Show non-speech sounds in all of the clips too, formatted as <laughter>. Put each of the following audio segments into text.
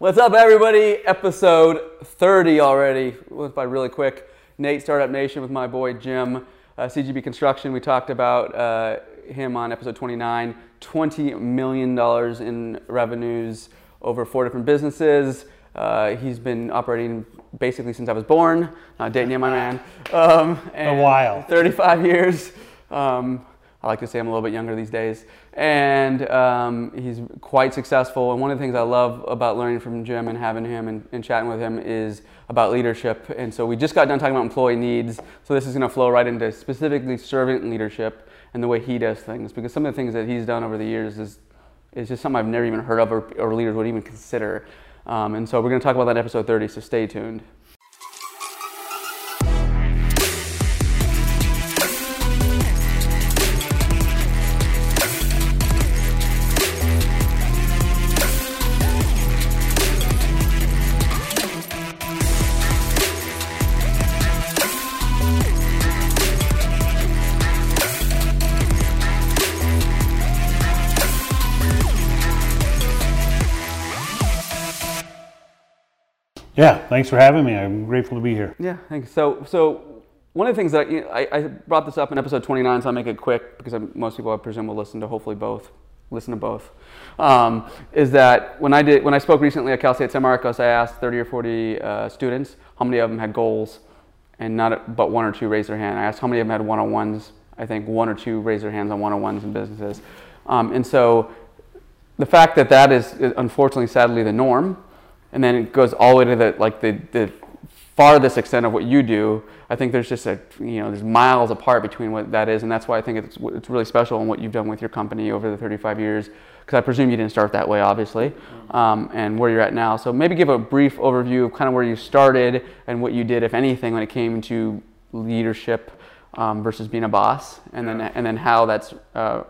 What's up, everybody? Episode 30 already. Went by really quick. Nate, Startup Nation, with my boy Jim, uh, CGB Construction. We talked about uh, him on episode 29. $20 million in revenues over four different businesses. Uh, he's been operating basically since I was born. Not dating you, my man. Um, A while. 35 years. Um, I like to say I'm a little bit younger these days. And um, he's quite successful. And one of the things I love about learning from Jim and having him and, and chatting with him is about leadership. And so we just got done talking about employee needs. So this is going to flow right into specifically servant leadership and the way he does things. Because some of the things that he's done over the years is, is just something I've never even heard of or, or leaders would even consider. Um, and so we're going to talk about that in episode 30, so stay tuned. Yeah, thanks for having me. I'm grateful to be here. Yeah, thanks. So, so one of the things that you know, I, I brought this up in episode 29, so I'll make it quick because I'm, most people, I presume, will listen to hopefully both. Listen to both. Um, is that when I did when I spoke recently at Cal State San Marcos, I asked 30 or 40 uh, students how many of them had goals, and not but one or two raised their hand. I asked how many of them had one-on-ones. I think one or two raised their hands on one-on-ones in businesses, um, and so the fact that that is unfortunately, sadly, the norm and then it goes all the way to the like the, the farthest extent of what you do i think there's just a you know there's miles apart between what that is and that's why i think it's, it's really special in what you've done with your company over the 35 years because i presume you didn't start that way obviously um, and where you're at now. So maybe give a brief overview of kind of where you started and what you did if anything when it came to leadership um, versus being a boss and then and then how that's uh,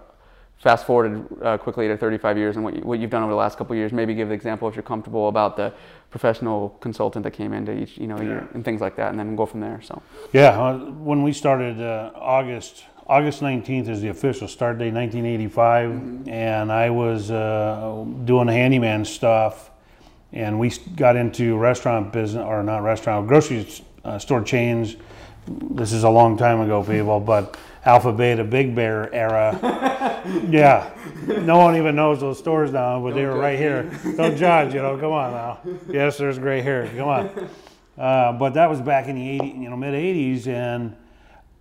fast forwarded uh, quickly to 35 years and what, you, what you've done over the last couple of years. Maybe give the example if you're comfortable about the professional consultant that came into each you know year and things like that and then go from there so. Yeah, uh, when we started uh, August August 19th is the official start date, 1985, and I was uh, doing handyman stuff, and we got into restaurant business or not restaurant grocery uh, store chains. This is a long time ago, people, but Alpha Beta Big Bear era. <laughs> yeah, no one even knows those stores now, but they were right here. Don't judge, you know. Come on now. Yes, there's gray hair. Come on. Uh, but that was back in the 80, you know, mid 80s, and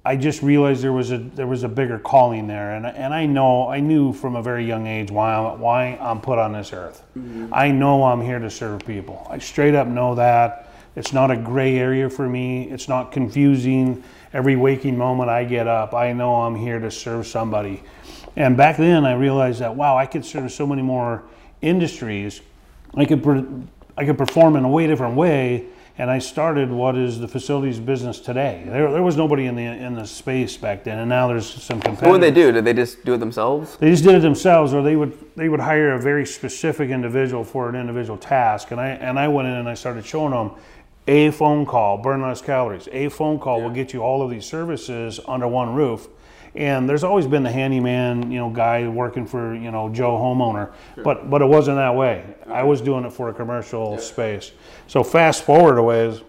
I just realized there was a there was a bigger calling there, and and I know I knew from a very young age why I'm why I'm put on this earth. I know I'm here to serve people. I straight up know that. It's not a gray area for me. It's not confusing. Every waking moment I get up, I know I'm here to serve somebody. And back then, I realized that wow, I could serve so many more industries. I could per- I could perform in a way different way, and I started what is the facilities business today. There, there was nobody in the in the space back then, and now there's some competitors. what would they do did they just do it themselves They just did it themselves, or they would they would hire a very specific individual for an individual task. And I and I went in and I started showing them a phone call, burn less calories. A phone call will get you all of these services under one roof. And there's always been the handyman, you know, guy working for you know Joe homeowner, but but it wasn't that way. I was doing it for a commercial space. So fast forward a ways.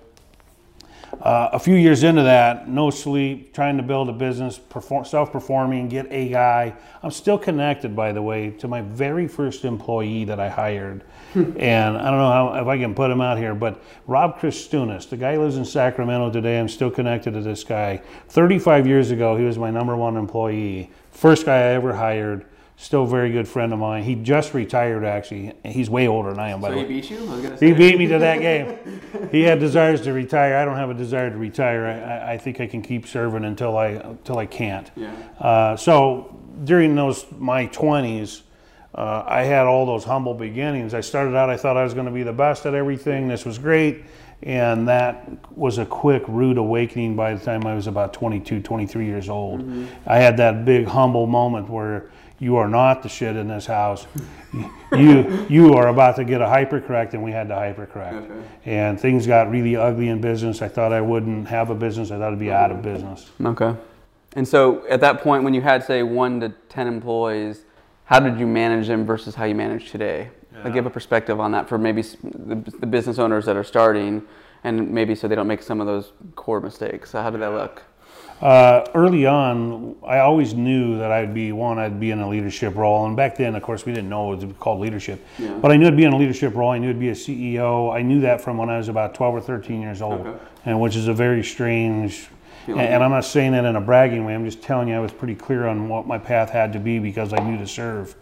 Uh, a few years into that, no sleep, trying to build a business, perform, self-performing, get a guy. I'm still connected, by the way, to my very first employee that I hired, and I don't know how, if I can put him out here, but Rob Christunis, the guy who lives in Sacramento today. I'm still connected to this guy. 35 years ago, he was my number one employee, first guy I ever hired. Still a very good friend of mine. He just retired, actually. He's way older than I am, by the way. beat you I was gonna He beat me to that game. <laughs> He had desires to retire. I don't have a desire to retire. I, I, think I can keep serving until I until I can't. Yeah. Uh, so during those my twenties, uh, I had all those humble beginnings. I started out. I thought I was going to be the best at everything. This was great, and that was a quick rude awakening. By the time I was about 22, 23 years old, I had that big humble moment where you are not the shit in this house. <laughs> you you are about to get a hypercorrect, and we had to hypercorrect. Okay. And things got really ugly in business. I thought I wouldn't have a business. I thought I'd be out of business. okay and so at that point when you had say one to ten employees how did you manage them versus how you manage today Like give a perspective on that for maybe the, the business owners that are starting, and maybe so they don't make some of those core mistakes. So how did that look? Uh, early on, I always knew that I'd be one, I'd be in a leadership role. And back then, of course, we didn't know it was called leadership. Yeah. But I knew I'd be in a leadership role. I knew I'd be a CEO. I knew that from when I was about 12 or 13 years old, Okay. and which is a very strange. And, and I'm not saying that in a bragging way. I'm just telling you I was pretty clear on what my path had to be because I knew to serve.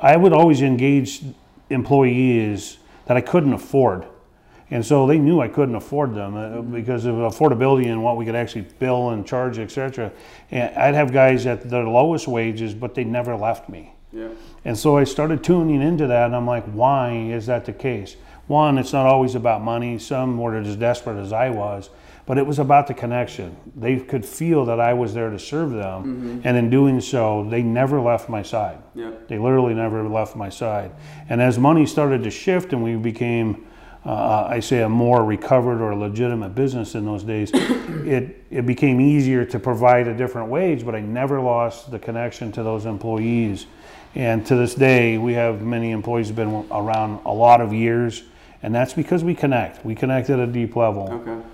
I would always engage employees that I couldn't afford. And so they knew I couldn't afford them uh, because of affordability and what we could actually bill and charge, et cetera. And I'd have guys at their lowest wages, but they never left me. Yeah. And so I started tuning into that, and I'm like, why is that the case? One, it's not always about money. Some were as desperate as I was, but it was about the connection. They could feel that I was there to serve them, and in doing so, they never left my side. Yeah. They literally never left my side. And as money started to shift and we became, uh, I say, a more recovered or legitimate business in those days, <coughs> it, it became easier to provide a different wage, but I never lost the connection to those employees. And to this day, we have many employees who've been around a lot of years, and that's because we connect. We connect at a deep level. Okay.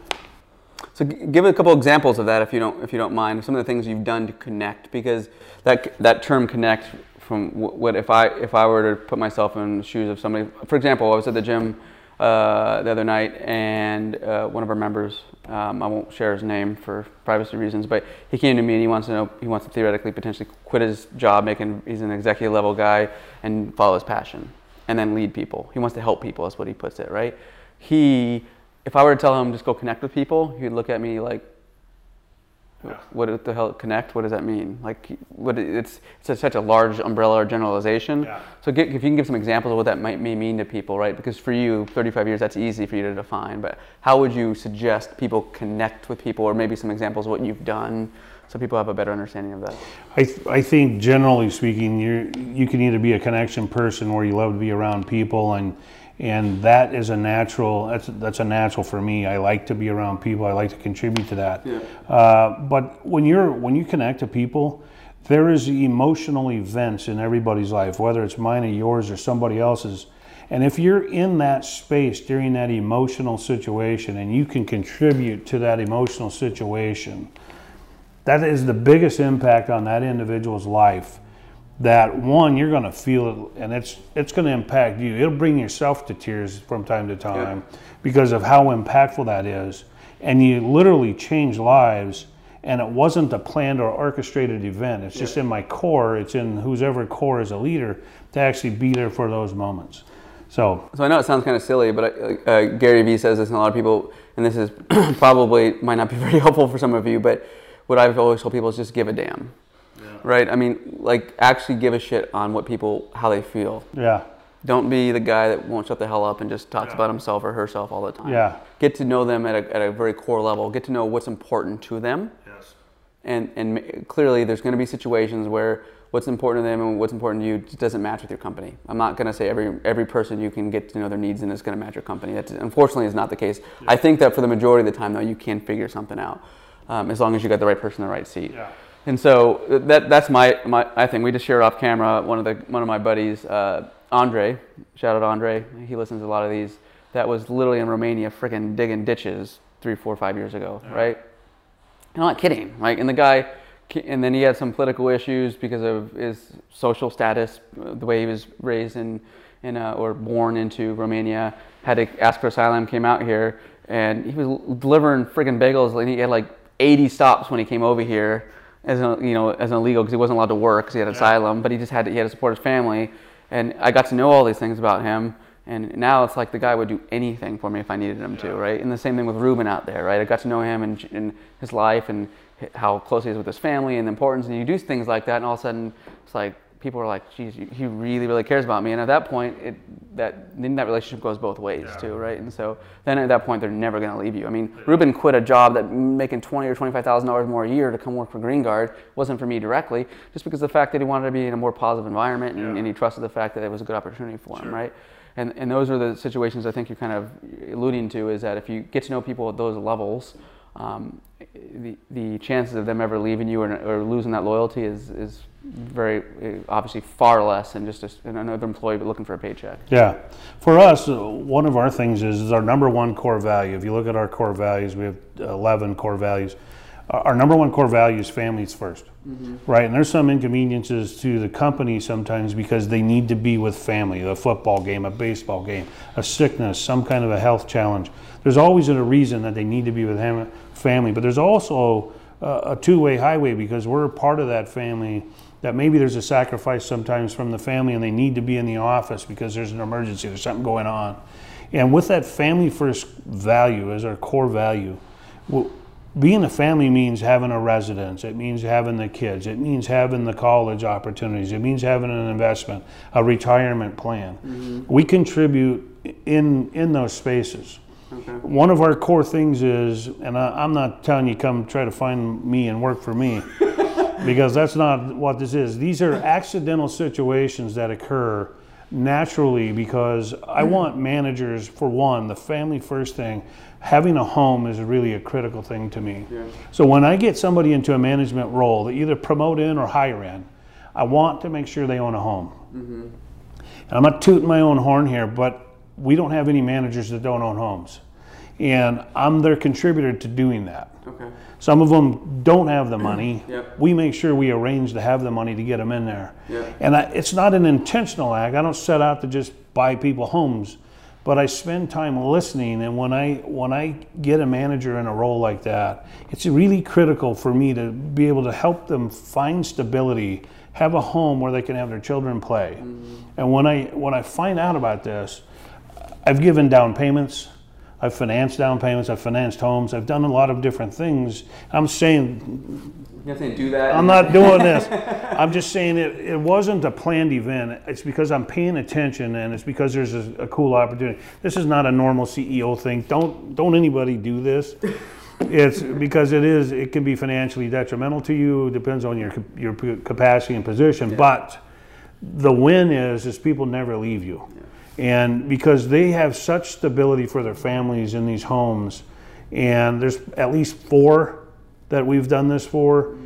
So give a couple examples of that if you don't if you don't mind. Some of the things you've done to connect because that that term connect from what if I if I were to put myself in the shoes of somebody. For example, I was at the gym uh, the other night and uh, one of our members. Um, I won't share his name for privacy reasons, but he came to me and he wants to know he wants to theoretically potentially quit his job, making he's an executive level guy, and follow his passion, and then lead people. He wants to help people. That's what he puts it right. He if I were to tell him just go connect with people, he'd look at me like, "What the hell connect? What does that mean?" Like, what it's it's a, such a large umbrella or generalization. Yeah. So get, if you can give some examples of what that might may mean to people, right? Because for you, 35 years, that's easy for you to define. But how would you suggest people connect with people, or maybe some examples of what you've done, so people have a better understanding of that? I, th- I think generally speaking, you you can either be a connection person where you love to be around people, and and that is a natural. That's that's a natural for me. I like to be around people. I like to contribute to that. Yeah. Uh, but when you're when you connect to people, there is emotional events in everybody's life, whether it's mine or yours or somebody else's. And if you're in that space during that emotional situation, and you can contribute to that emotional situation, that is the biggest impact on that individual's life that one you're going to feel it and it's it's going to impact you. It'll bring yourself to tears from time to time because of how impactful that is. And you literally change lives and it wasn't a planned or orchestrated event. It's just in my core. It's in who's ever core as a leader to actually be there for those moments. So So I know it sounds kind of silly, but uh, uh, Gary Vee says this, and a lot of people, and this is <clears throat> probably might not be <laughs> very helpful for some of you, but what I've always told people is just give a damn, right? I mean, like actually give a shit on what people, how they feel. yeah Don't be the guy that won't shut the hell up and just talks about himself or herself all the time. Yeah. Get to know them at a, at a very core level. Get to know what's important to them yes and and clearly there's going to be situations where what's important to them and what's important to you doesn't match with your company. I'm not going to say every every person you can get to know their needs and it's going to match your company. That unfortunately is not the case. I think that for the majority of the time though, you can figure something out um, as long as you got the right person in the right seat. Yeah. And so uh, that that's my, my I think we just shared off camera one of the one of my buddies uh, Andre shout out Andre he listens to a lot of these that was literally in Romania freaking digging ditches three four five years ago right I'm not kidding. Like, and the guy, and then he had some political issues because of his social status, uh, the way he was raised in, in uh, or born into Romania. Had to ask for asylum. Came out here, and he was delivering friggin' bagels. And he had like 80 stops when he came over here, as a, you know, as an illegal because he wasn't allowed to work because he had asylum. But he just had to, he had to support his family, and I got to know all these things about him. And now it's like the guy would do anything for me if I needed him to, right? And the same thing with Ruben out there, right? I got to know him and, and his life and how close he is with his family and the importance. And you do things like that, and all of a sudden it's like people are like, "Geez, he really, really cares about me." And at that point, it that then that relationship goes both ways too, right? And so then at that point, they're never going to leave you. I mean, Ruben quit a job that making twenty or twenty five thousand dollars more a year to come work for Green Guard wasn't for me directly, just because of the fact that he wanted to be in a more positive environment and, and he trusted the fact that it was a good opportunity for him, right? And, and those are the situations I think you're kind of alluding to is that if you get to know people at those levels, um, the, the chances of them ever leaving you or, or losing that loyalty is, is very obviously far less than just a, another employee looking for a paycheck. Yeah. For us, one of our things is, is our number one core value. If you look at our core values, we have 11 core values. Our number one core value is families 1st mm-hmm. right? And there's some inconveniences to the company sometimes because they need to be with family, a football game, a baseball game, a sickness, some kind of a health challenge. There's always a reason that they need to be with family, but there's also a two-way highway because we're a part of that family that maybe there's a sacrifice sometimes from the family and they need to be in the office because there's an emergency, there's something going on. And with that family first value as our core value, well, being a family means having a residence. It means having the kids. It means having the college opportunities. It means having an investment, a retirement plan. Mm-hmm. We contribute in in those spaces. Okay. One of our core things is, and I, am not telling you come try to find me and work for me, <laughs> because that's not what this is. These are accidental situations that occur naturally because I want managers, for one, the family first thing, having a home is really a critical thing to me. Yeah. So when I get somebody into a management role, they either promote in or hire in, I want to make sure they own a home. Mm-hmm. And I'm not tooting my own horn here, but we don't have any managers that don't own homes. And I'm their contributor to doing that. Okay. Some of them don't have the money. <clears throat> Yep. We make sure we arrange to have the money to get them in there. Yep. And I, it's not an intentional act. I don't set out to just buy people homes, but I spend time listening. And when I when I get a manager in a role like that, it's really critical for me to be able to help them find stability, have a home where they can have their children play. Mm-hmm. And when I when I find out about this, I've given down payments. I've financed down payments. I've financed homes. I've done a lot of different things. I'm saying. You're saying do that. I'm not doing this. <laughs> I'm just saying it. It wasn't a planned event. It's because I'm paying attention, and it's because there's a, a cool opportunity. This is not a normal CEO thing. Don't don't anybody do this. It's because it is. It can be financially detrimental to you. It depends on your your capacity and position. Yeah. But the win is is people never leave you. Yeah and because they have such stability for their families in these homes and there's at least four that we've done this for.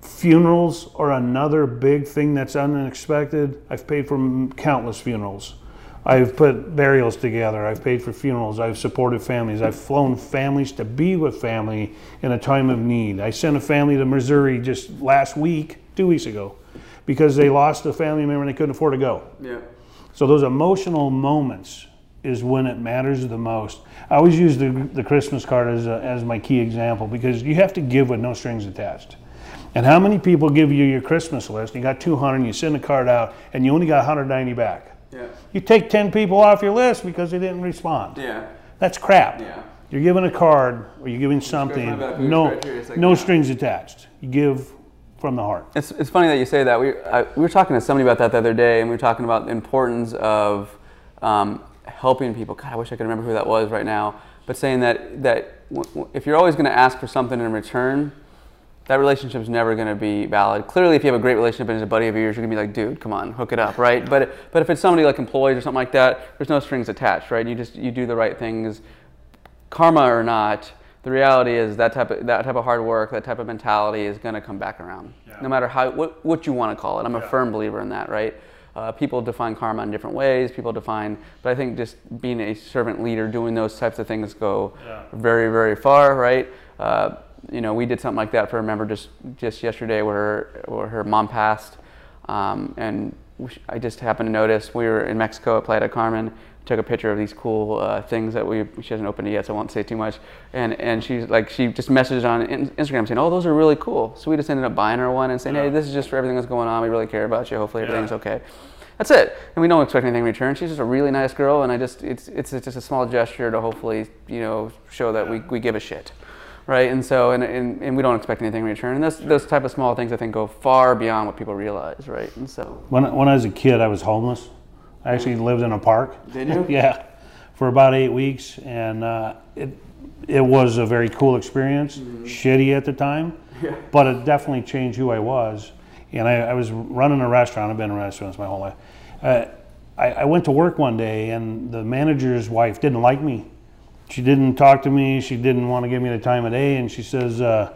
Funerals are another big thing that's unexpected. I've paid for countless funerals. I've put burials together. I've paid for funerals. I've supported families. I've flown families to be with family in a time of need. I sent a family to missouri just last week two weeks ago because they lost a family member and they couldn't afford to go. Yeah so those emotional moments is when it matters the most. I always use the, the Christmas card as, a, as my key example because you have to give with no strings attached. And how many people give you your Christmas list? You got 200, and you send a card out, and you only got 190 back. Yeah. You take 10 people off your list because they didn't respond. Yeah. That's crap. Yeah. You're giving a card or you're giving something, no, no strings attached. You give from the heart. It's, it's funny that you say that. We, I, we were talking to somebody about that the other day, and we were talking about the importance of um, helping people. God, I wish I could remember who that was right now. But saying that, that if you're always going to ask for something in return, that relationship is never going to be valid. Clearly, if you have a great relationship and he's a buddy of yours, you're going to be like, dude, come on, hook it up, right? But, but if it's somebody like employees or something like that, there's no strings attached, right? You just you do the right things, karma or not the reality is that type of that type of hard work, that type of mentality is going to come back around, yeah. no matter how what, what you want to call it. I'm yeah. a firm believer in that, right? Uh, people define karma in different ways. People define, but I think just being a servant leader, doing those types of things go yeah. very, very far, right? Uh, you know, we did something like that for a member just just yesterday, where her, where her mom passed, um, and I just happened to notice we were in Mexico at Playa Carmen took a picture of these cool uh, things that we she hasn't opened it yet, so I won't say too much. And and she's like she just messaged on Instagram saying, "Oh, those are really cool." So we just ended up buying her one and saying, yeah. "Hey, this is just for everything that's going on. We really care about you. Hopefully everything's yeah. okay." That's it, and we don't expect anything in return. She's just a really nice girl, and I just it's it's just a small gesture to hopefully you know show that we, we give a shit, right? And so and, and, and we don't expect anything in return. And those those type of small things I think go far beyond what people realize, right? And so when when I was a kid, I was homeless I actually lived in a park. Did you? <laughs> yeah, for about eight weeks, and uh, it it was a very cool experience. Mm-hmm. Shitty at the time, <laughs> yeah. but it definitely changed who I was. And I, I, was running a restaurant. I've been in restaurants my whole life. Uh, I, I went to work one day, and the manager's wife didn't like me. She didn't talk to me. She didn't want to give me the time of day, and she says, uh,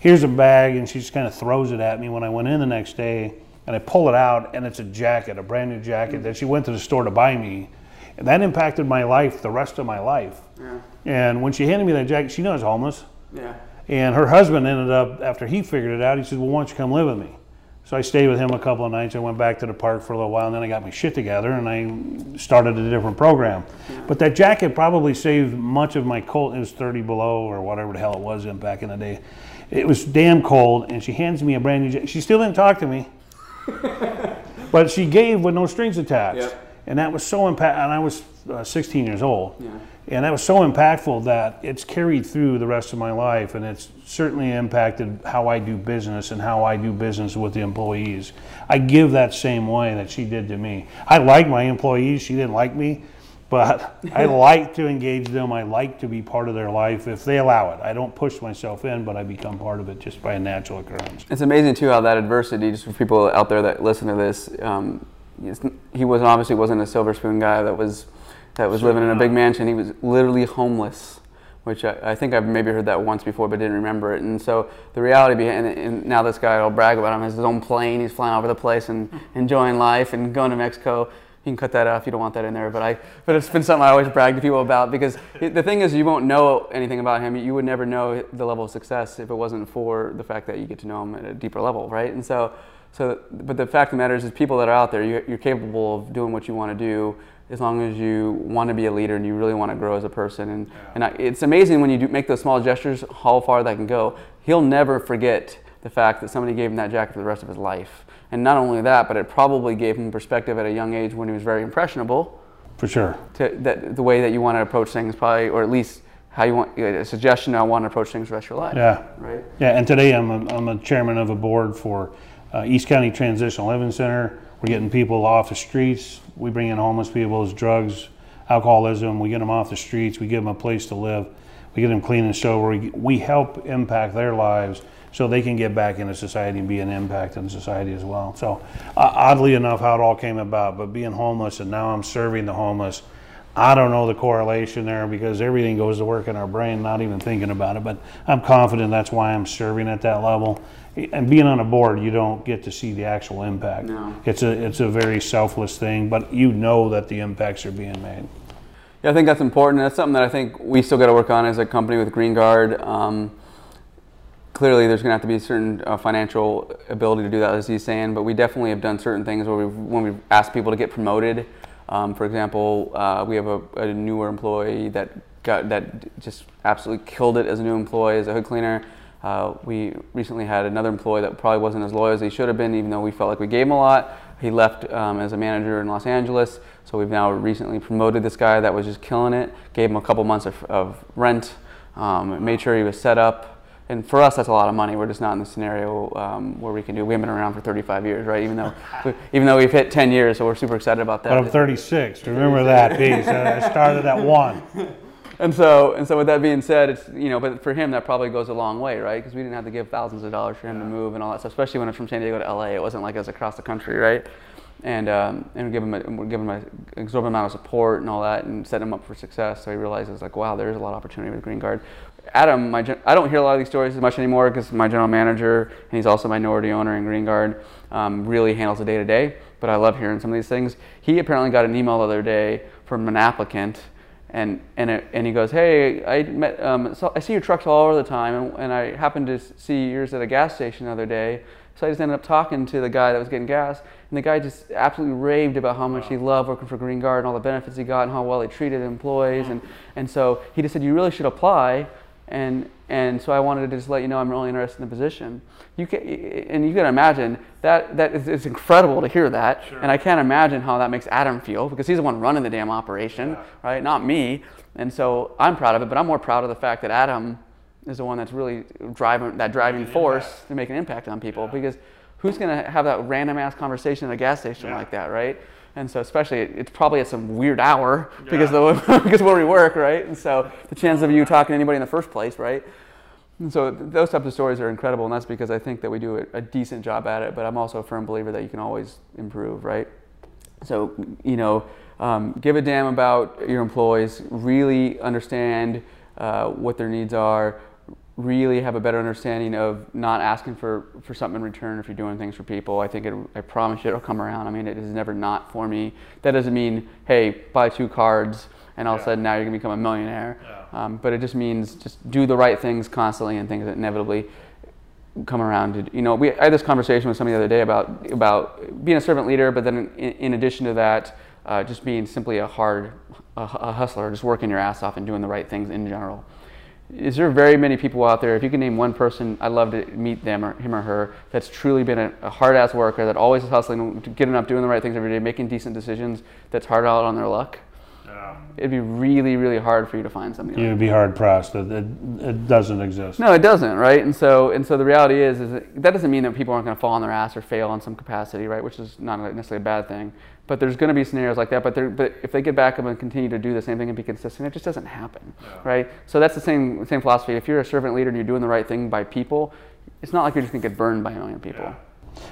"Here's a bag," and she just kind of throws it at me when I went in the next day and I pull it out, and it's a jacket, a brand new jacket mm. that she went to the store to buy me. And that impacted my life the rest of my life. Yeah. And when she handed me that jacket, she knows I'm homeless. Yeah. And her husband ended up, after he figured it out, he said, Well, why don't you come live with me? So I stayed with him a couple of nights. I went back to the park for a little while, and then I got my shit together and I started a different program. But that jacket probably saved much of my cold. It was 30 below or whatever the hell it was in back in the day. It was damn cold, and she hands me a brand new jacket. She still didn't talk to me, <laughs> but she gave with no strings attached. Yep. And that was so impact. And I was uh, 16 years old. Yeah. And that was so impactful that it's carried through the rest of my life, and it's certainly impacted how I do business and how I do business with the employees. I give that same way that she did to me. I like my employees, she didn't like me, but <laughs> I like to engage them. I like to be part of their life if they allow it. I don't push myself in, but I become part of it just by a natural occurrence. It's amazing too how that adversity, just for people out there that listen to this, um, he wasn't obviously wasn't a silver spoon guy that was that was living in a big mansion. He was literally homeless, which I, I think I've maybe heard that once before, but didn't remember it. And so the reality behind it, and now this guy, I'll brag about him, has his own plane. He's flying all over the place and <laughs> enjoying life and going to Mexico. You can cut that out if you don't want that in there, but I, but it's been something I always brag to people about because it- the thing is, you won't know anything about him. You would never know the level of success if it wasn't for the fact that you get to know him at a deeper level, right? And so, so, but the fact of the matter is, is people that are out there, you're, you're capable of doing what you want to do as long as you want to be a leader and you really want to grow as a person. And, and I, it's amazing when you do make those small gestures, how far that can go. He'll never forget the fact that somebody gave him that jacket for the rest of his life. And not only that, but it probably gave him perspective at a young age when he was very impressionable For sure. to that the way that you want to approach things probably or at least how you want a suggestion you want to approach things the rest of your life Yeah. right Yeah, and today I'm a, I'm a chairman of a board for uh, East County Transitional Living Center. We're getting people off the streets. We bring in homeless people as drugs, alcoholism. We get them off the streets. We give them a place to live. We get them clean and sober. We, we help impact their lives so they can get back into society and be an impact in society as well. So, uh, oddly enough, how it all came about, but being homeless and now I'm serving the homeless. I don't know the correlation there because everything goes to work in our brain, not even thinking about it. But I'm confident that's why I'm serving at that level. And being on a board, you don't get to see the actual impact. No. It's a it's a very selfless thing, but you know that the impacts are being made. yeah i think that's important that's something that i think we still got to work on as a company with green guard um, clearly there's going to have to be a certain uh, financial ability to do that as he's saying but we definitely have done certain things where we've when we've asked people to get promoted. Um, for example uh, we have a, a newer employee that got that just absolutely killed it as a new employee as a hood cleaner. Uh, we recently had another employee that probably wasn't as loyal as he should have been even though we felt like we gave him a lot. He left um, as a manager in los angeles so we've now recently promoted this guy that was just killing it gave him a couple months of, of rent um, made sure he was set up and for us, that's a lot of money. We're just not in the scenario um, where we can do. We haven't been around for 35 years, right? Even though, <laughs> we, even though we've hit 10 years, so we're super excited about that. But I'm 36. Remember <laughs> that piece. I started at one. <laughs> And so, and so, with that being said, it's you know, but for him, that probably goes a long way, right? Because we didn't have to give thousands of dollars for him to move and all that stuff. Especially when it's from San Diego to LA, it wasn't like it was across the country, right? And um, and we give him a, we give him an exorbitant amount of support and all that, and set him up for success. So he realizes like, wow, there is a lot of opportunity with Green Guard. Adam, my gen- I don't hear a lot of these stories as much anymore because my general manager and he's also minority owner in Green Guard um, really handles the day to day. But I love hearing some of these things. He apparently got an email the other day from an applicant and and, it, and he goes, hey, I met, um, so I see your trucks all over the time, and, and I happened to see yours at a gas station the other day. So I just ended up talking to the guy that was getting gas, and the guy just absolutely raved about how much he loved working for Green Guard and all the benefits he got and how well he treated employees, and and so he just said you really should apply, and and so I wanted to just let you know I'm really interested in the position. You can and you can imagine that that is it's incredible to hear that, and I can't imagine how that makes Adam feel because he's the one running the damn operation, right? Not me. And so I'm proud of it, but I'm more proud of the fact that Adam is the one that's really driving that driving force to make an impact on people because who's going to have that random ass conversation at a gas station Yeah. like that, right? And so especially it's probably at some weird hour because of the, <laughs> because where we work, right? And so the chance of you talking to anybody in the first place, right? And so those types of stories are incredible, and that's because I think that we do a, a decent job at it. But I'm also a firm believer that you can always improve, right? So you know, um, give a damn about your employees. Really understand uh, what their needs are. Really have a better understanding of not asking for, for something in return if you're doing things for people. I think it, I promise you it'll come around. I mean, it is never not for me. That doesn't mean, hey, buy two cards and all of a sudden now you're gonna become a millionaire. Yeah. Um, but it just means just do the right things constantly and things that inevitably come around. To, you know, we, I had this conversation with somebody the other day about, about being a servant leader, but then in, in addition to that, uh, just being simply a hard, a, a hustler, just working your ass off and doing the right things in general is there very many people out there if you can name one person i'd love to meet them or him or her that's truly been a, a hard-ass worker that always is hustling getting up doing the right things every day making decent decisions that's hard out on their luck Yeah. it'd be really really hard for you to find something You'd be hard pressed. It, it, it doesn't exist. no, it doesn't, right? And so, and so the reality is, is that, that doesn't mean that people aren't going to fall on their ass or fail in some capacity, right? Which is not necessarily a bad thing. But there's going to be scenarios like that. But but if they get back up and continue to do the same thing and be consistent, it just doesn't happen, right? So that's the same same philosophy. If you're a servant leader and you're doing the right thing by people, it's not like you're just going to get burned by a million people.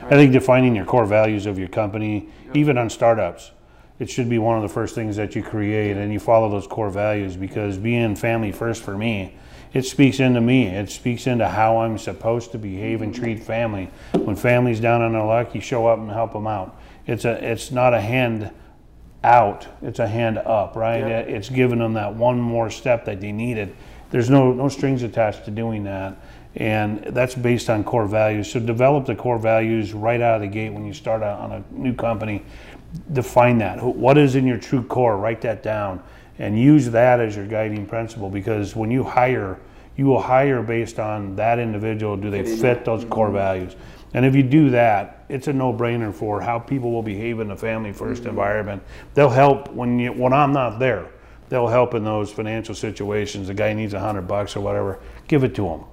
I think defining your core values of your company, even on startups, it should be one of the first things that you create and you follow those core values because being family first for me, it speaks into me. It speaks into how I'm supposed to behave and treat family. When family's down on their luck, you show up and help them out. It's a it's not a hand out, it's a hand up, right? Yep. It's giving them that one more step that they needed. There's no no strings attached to doing that. And that's based on core values. So develop the core values right out of the gate when you start out on a new company. Define that. What is in your true core? Write that down and use that as your guiding principle because when you hire, you will hire based on that individual. Do they fit those core mm-hmm. values? And if you do that, it's a no-brainer for how people will behave in a family 1st mm-hmm. environment. They'll help when you when I'm not there. They'll help in those financial situations. The guy needs a hundred bucks or whatever. Give it to him.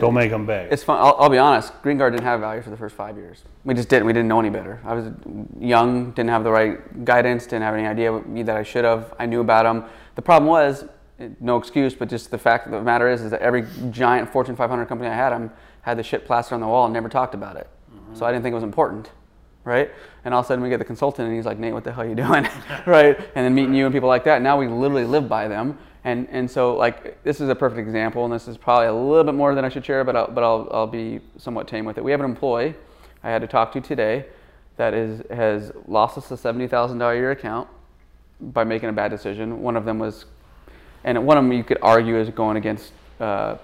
Don't make them beg. It's fun. I'll, I'll be honest. Green Guard didn't have value for the first five years. We just didn't. We didn't know any better. I was young, didn't have the right guidance, didn't have any idea what- that I should have. I knew about them. The problem was, no excuse, but just the fact of the matter is, is that every giant Fortune 500 company I had, I had the shit plastered on the wall and never talked about it. Mm-hmm. So I didn't think it was important, right? And all of a sudden we get the consultant and he's like, Nate, what the hell are you doing, <laughs> right? And then meeting you and people like that. Now we literally live by them. And, and so like this is a perfect example, and this is probably a little bit more than I should share, but I'll, but I'll, I'll be somewhat tame with it. We have an employee I had to talk to today that is has lost us a seventy thousand dollar year account by making a bad decision. One of them was, and one of them you could argue is going against uh,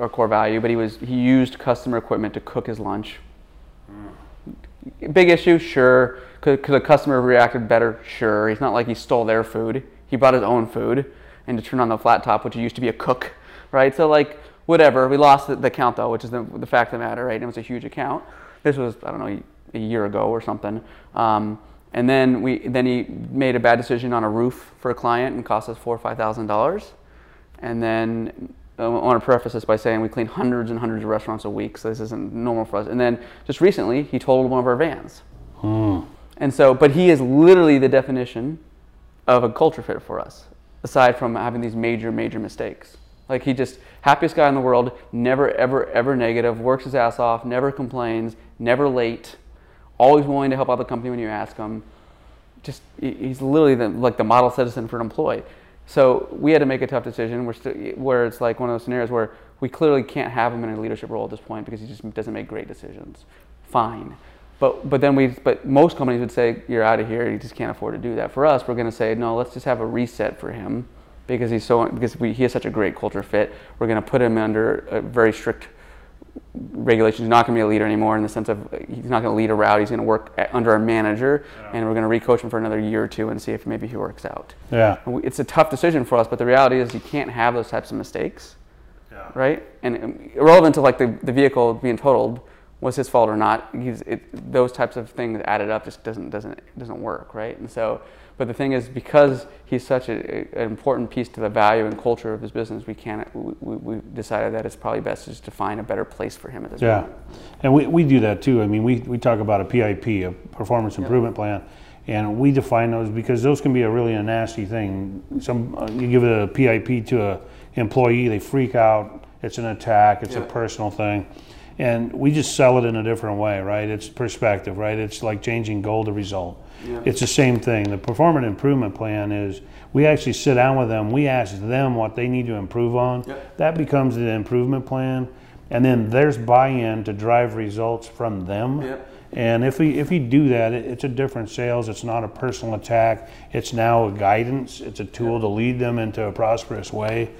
our core value, but he was he used customer equipment to cook his lunch. Big issue, sure. Could, could a customer have reacted better? Sure. He's not like he stole their food. He brought his own food and to turn on the flat top, which used to be a cook, right? So like whatever. We lost the, the count though, which is the, the fact of the matter, right? And it was a huge account. This was I don't know a year ago or something. Um, and then we then he made a bad decision on a roof for a client and cost us four or five thousand dollars. And then uh, I want to preface this by saying we clean hundreds and hundreds of restaurants a week, so this isn't normal for us. And then just recently, he totaled one of our vans. And so, but he is literally the definition of a culture fit for us, aside from having these major, major mistakes. Like he just happiest guy in the world, never, ever, ever negative, works his ass off, never complains, never late, always willing to help out the company when you ask him. Just he's literally the, like the model citizen for an employee. So we had to make a tough decision. Where it's like one of those scenarios where we clearly can't have him in a leadership role at this point because he just doesn't make great decisions. Fine, but but then we but most companies would say you're out of here. You just can't afford to do that. For us, we're going to say no. Let's just have a reset for him because he's so because we, he has such a great culture fit. We're going to put him under a very strict regulations. He's not going to be a leader anymore in the sense of he's not going to lead a route. He's going to work at, under a manager, and we're going to recoach him for another year or two and see if maybe he works out. Yeah. We- It's a tough decision for us, but the reality is you can't have those types of mistakes, Yeah. right? And um, irrelevant to like the, the vehicle being totaled was his fault or not. He's, it, those types of things added up just doesn't doesn't doesn't work, right? And so, but the thing is, because he's such a, a- an important piece to the value and culture of his business, we can't. We, we, decided that it's probably best just to find a better place for him at this Yeah, point. and we, we do that too. I mean, we, we talk about a PIP, a performance improvement plan, and we define those because those can be a really a nasty thing. Some uh, you give a PIP to a employee, they freak out. It's an attack. It's a personal thing, and we just sell it in a different way, right? It's perspective, right? It's like changing goal to result. Yeah. It's the same thing. The performance improvement plan is we actually sit down with them. We ask them what they need to improve on. Yep. That becomes the improvement plan, and then there's buy-in to drive results from them. Yep. And if we if we do that, it, it's a different sales. It's not a personal attack. It's now a guidance. It's a tool to lead them into a prosperous way.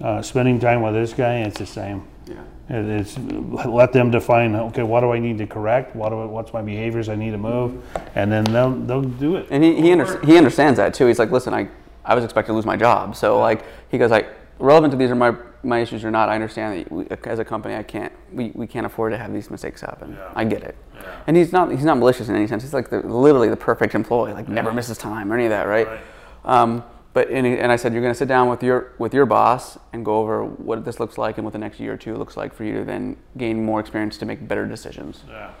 Uh, spending time with this guy, it's the same. Yeah. It- It's let them define. Okay, what do I need to correct? What do I, what's my behaviors I need to move? And then they'll they'll do it. And he, he, under, he understands that too. He's like, listen, I, I was expected to lose my job. So like, he goes like, relevant to these are my, my issues or not, I understand that we, as a company, I can't, we, we can't afford to have these mistakes happen. Yeah. I get it. Yeah. And he's not, he's not malicious in any sense. He's like the, literally the perfect employee, like never misses time or any of that, right? Right. Um, but and, I said you're going to sit down with your with your boss and go over what this looks like and what the next year or two looks like for you to then gain more experience to make better decisions. Yeah.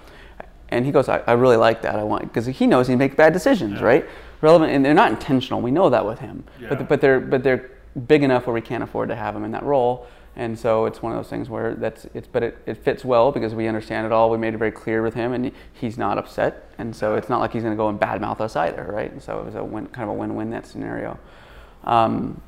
And he goes, I, I really like that. I want because he knows he makes bad decisions, right? Relevant, and they're not intentional. We know that with him, Yeah. but but they're but they're big enough where we can't afford to have him in that role. And so it's one of those things where that's it's but it, it fits well because we understand it all. We made it very clear with him, and he's not upset. And so it's not like he's going to go and badmouth us either, right? And so it was a win, kind of a win-win that scenario. Um,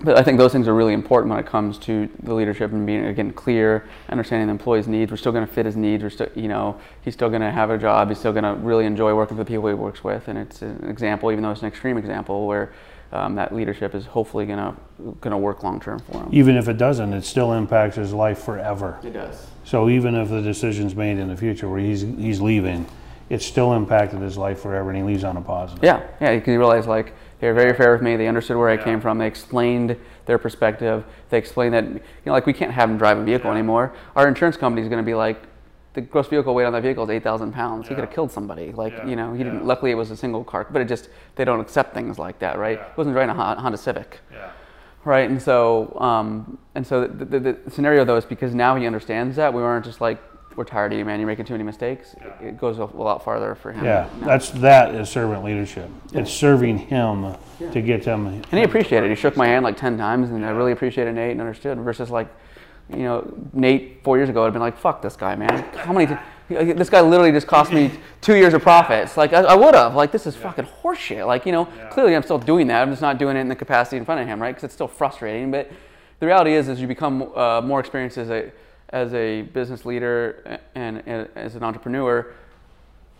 but I think those things are really important when it comes to the leadership and being again clear, understanding the employee's needs. We're still going to fit his needs. We're still, you know, he's still going to have a job. He's still going to really enjoy working with the people he works with. And it's an example, even though it's an extreme example, where um, that leadership is hopefully going to going to work long term for him. Even if it doesn't, it still impacts his life forever. It does. So even if the decision's made in the future where he's he's leaving, it still impacted his life forever, and he leaves on a positive. Yeah, yeah, because you realize like they were very fair with me. They understood where I came from. They explained their perspective. They explained that you know, like we can't have him drive a vehicle Yeah. anymore. Our insurance company is going to be like, the gross vehicle weight on that vehicle is eight thousand pounds. He could have killed somebody. Like Yeah, you know, he didn't. Luckily, it was a single car, but it just they don't accept things like that, right? Yeah. He wasn't driving a Honda Civic Yeah. right? And so, um, and so the, the, the scenario though is because now he understands that we weren't just like, we're tired of you, man. You're making too many mistakes. Yeah. It goes a lot farther for him. Yeah, now. that's that is servant leadership. It's serving him to get them. and he appreciated it. He shook my hand like ten times, and I really appreciated Nate and understood. Versus like, you know, Nate four years ago would have been like, "Fuck this guy, man. How many? T- this guy literally just cost me <laughs> two years of profits. Like I, I would have. Like this is fucking horseshit. Like you know, Yeah. clearly I'm still doing that. I'm just not doing it in the capacity in front of him, right? Because it's still frustrating. But the reality is, is you become uh, more experienced as a as a business leader and, and as an entrepreneur.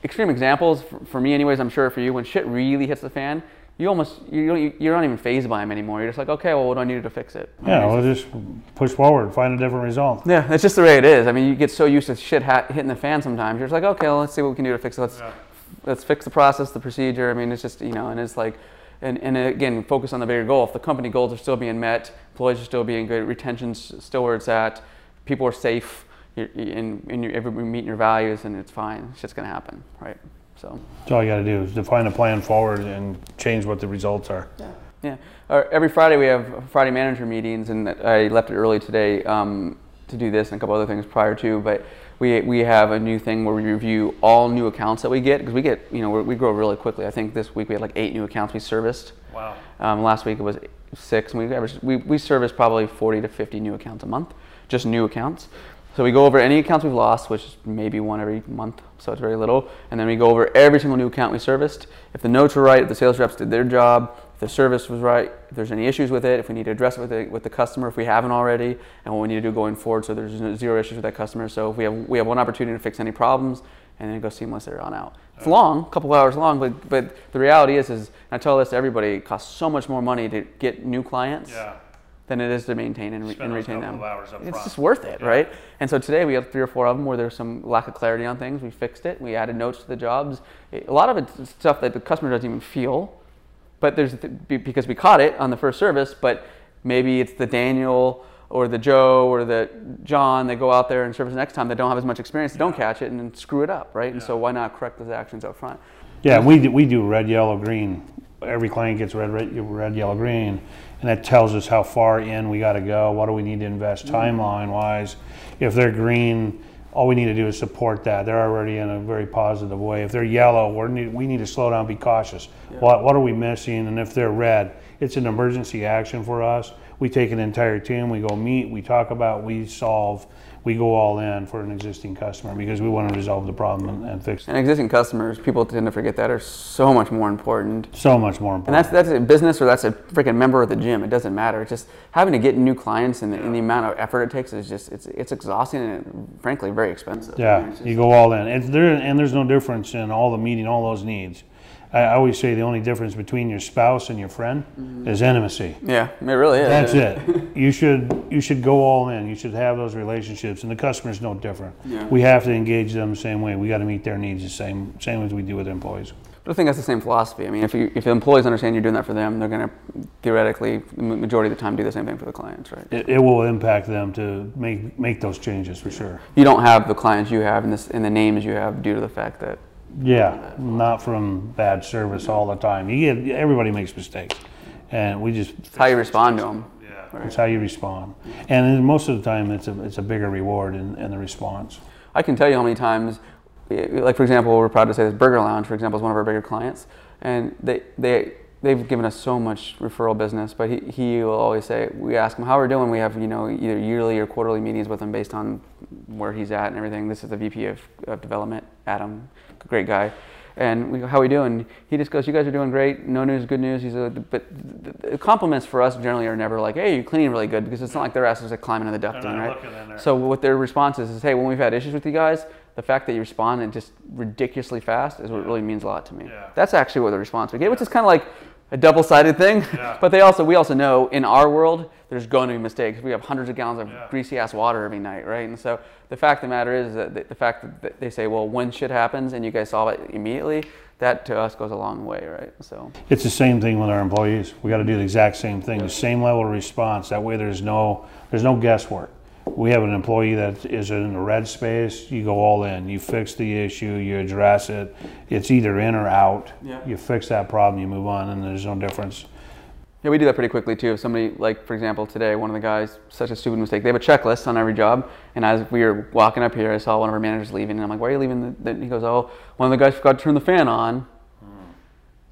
Extreme examples for, for me, anyways. I'm sure for you, when shit really hits the fan, you almost you don't you're not even fazed by them anymore. You're just like, okay, well, what do I need to fix it? Yeah, we'll just push forward, find a different result. Yeah, that's just the way it is. I mean, you get so used to shit hitting the fan sometimes. You're just like, okay, well, let's see what we can do to fix it. Let's let's fix the process, the procedure. I mean, it's just you know, and it's like, and and again, focus on the bigger goal. If the company goals are still being met, employees are still being good, retention's still where it's at, people are safe, and and you're everybody meeting your values, and it's fine. It's just gonna happen, right? So. That's all you got to do is define a plan forward and change what the results are. Yeah. Uh, every Friday we have Friday manager meetings, and I left it early today um, to do this and a couple other things prior to. But we we have a new thing where we review all new accounts that we get because we get you know we're, we grow really quickly. I think this week we had like eight new accounts we serviced. Wow. Um, last week it was six, and we averaged, we we service probably 40 to 50 new accounts a month, just new accounts. So we go over any accounts we've lost, which is maybe one every month, so it's very little, and then we go over every single new account we serviced. If the notes were right, if the sales reps did their job, if the service was right, if there's any issues with it, if we need to address it with the, with the customer, if we haven't already, and what we need to do going forward, so there's no- zero issues with that customer. So if we have we have one opportunity to fix any problems, and then it goes seamless there on out. It's long, a couple of hours long, but but the reality is is I tell this to everybody, it costs so much more money to get new clients Yeah. Than it is to maintain and, re- and retain them. hours up it's front. just worth it, Yeah. right? And so today we had three or four of them where there's some lack of clarity on things. We fixed it. We added notes to the jobs. A lot of it's stuff that the customer doesn't even feel, but there's th- because we caught it on the first service. But maybe it's the Daniel or the Joe or the John that go out there and service next time that don't have as much experience. They don't catch it and then screw it up, right? And so why not correct those actions up front? Yeah, we do, we do red, yellow, green. Every client gets red, red, red, yellow, green, and that tells us how far in we got to go. What do we need to invest mm-hmm. timeline wise? If they're green, all we need to do is support that. They're already in a very positive way. If they're yellow, we need we need to slow down, be cautious. What what are we missing? And if they're red, it's an emergency action for us. We take an entire team, we go meet, we talk about, we solve, we go all in for an existing customer because we want to resolve the problem and, and fix it. And existing customers, people tend to forget that are so much more important. So much more important. And that's that's a business or that's a freaking member of the gym. It doesn't matter. It's just having to get new clients and the, and the amount of effort it takes is just it's it's exhausting and frankly very expensive. Yeah, It's just- you go all in. And there and there's no difference in all the meeting all those needs. I, always say the only difference between your spouse and your friend mm-hmm. is intimacy. yeah, it really is. That's it. <laughs> You should you should go all in. You should have those relationships, and the customer's no different. Yeah. We have to engage them the same way. We got to meet their needs the same same as we do with employees. But I think that's the same philosophy. I mean, if you, if the employees understand you're doing that for them, they're going to theoretically, the majority of the time, do the same thing for the clients, right? It, it will impact them to make make those changes for sure. You don't have the clients you have and, this, and the names you have due to the fact that Yeah, not from bad service all the time. You get everybody makes mistakes, and we just it's how you respond to them. Yeah, it's how you respond. And most of the time, it's a it's a bigger reward in, in the response. I can tell you how many times, like for example, we're proud to say this Burger Lounge, for example, is one of our bigger clients, and they they they've given us so much referral business. But he, he will always say, we ask him how we're doing. We have you know either yearly or quarterly meetings with him based on where he's at and everything. This is the VP of, of development, Adam, great guy. And we go, how we doing? He just goes, you guys are doing great. No news, good news. He's a, but the- compliments for us generally are never like, hey, you're cleaning really good because it's not like they're asking us to climb into the ducting, not right? in. So what their response is is, hey, when we've had issues with you guys, the fact that you respond and just ridiculously fast is what really means a lot to me. Yeah. That's actually what the response we get, which is kind of like a double-sided thing. Yeah. <laughs> but they also we also know in our world there's going to be mistakes. We have hundreds of gallons of Yeah. greasy ass water every night, right? And so the fact of the matter is that the, the fact that they say, well, when shit happens and you guys solve it immediately, that to us goes a long way, right? So It's the same thing with our employees. We got to do the exact same thing, the same level of response. That way, there's no there's no guesswork. We have an employee that is in the red space. You go all in. You fix the issue. You address it. It's either in or out. Yeah. You fix that problem. You move on, and there's no difference. Yeah, we do that pretty quickly too. If somebody, like for example, today, one of the guys, such a stupid mistake. They have a checklist on every job, and as we were walking up here, I saw one of our managers leaving, and I'm like, "Why are you leaving?" The, he goes, "Oh, one of the guys forgot to turn the fan on." Hmm.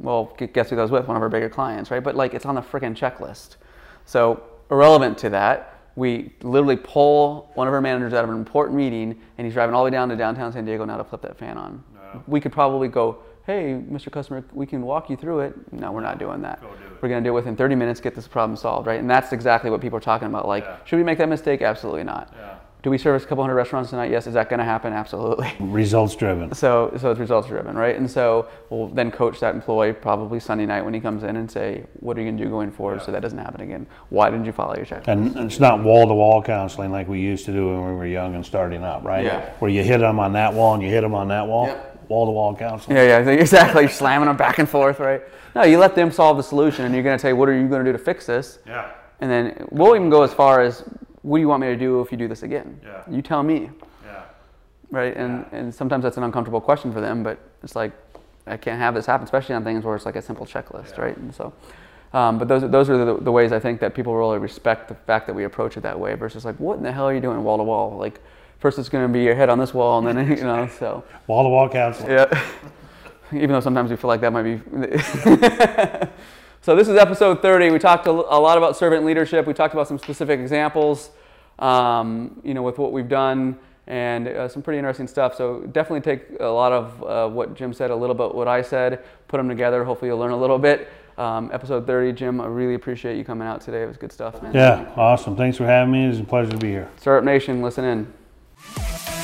Well, guess who that was with? One of our bigger clients, right? But like, it's on the freaking checklist. So irrelevant to that, we literally pull one of our managers out of an important meeting, and he's driving all the way down to downtown San Diego now to flip that fan on. We could probably go, "Hey, Mr. Customer, we can walk you through it." No, we're not doing that. do it. We're going to do it within 30 minutes, get this problem solved, right? And that's exactly what people are talking about. Like, Yeah. should we make that mistake? Absolutely not. Yeah. Do we service a couple hundred restaurants tonight? Yes. Is that going to happen? Absolutely. <laughs> Results driven. So, so it's results driven, right? And so we'll then coach that employee probably Sunday night when he comes in and say, "What are you going to do going forward so that doesn't happen again? Why didn't you follow your check?" And it's not wall to wall counseling like we used to do when we were young and starting up, right? Yeah. Where you hit them on that wall and you hit them on that wall. Yep. Wall to wall counseling. Yeah, yeah, <laughs> exactly. You're slamming them back and forth, right? No, you let them solve the solution, and you're going to say, "What are you going to do to fix this?" Yeah. And then we'll even go as far as, "What do you want me to do if you do this again?" Yeah. You tell me. Yeah. right? And and sometimes that's an uncomfortable question for them, but it's like I can't have this happen, especially on things where it's like a simple checklist, right? And so, um, but those those are the, the ways I think that people really respect the fact that we approach it that way versus like, what in the hell are you doing wall to wall? Like, first it's going to be your head on this wall, and then <laughs> you know, so Wall to wall counseling. yeah. <laughs> Even though sometimes we feel like that might be. <laughs> so this is episode 30. We talked a, lot about servant leadership. We talked about some specific examples, um, you know, with what we've done and uh, some pretty interesting stuff. So definitely take a lot of uh, what Jim said, a little bit what I said, put them together. Hopefully you'll learn a little bit. Um, episode 30, Jim, I really appreciate you coming out today. It was good stuff, man. Yeah, awesome. Thanks for having me. It's a pleasure to be here. Startup Nation, listen in. Thank you.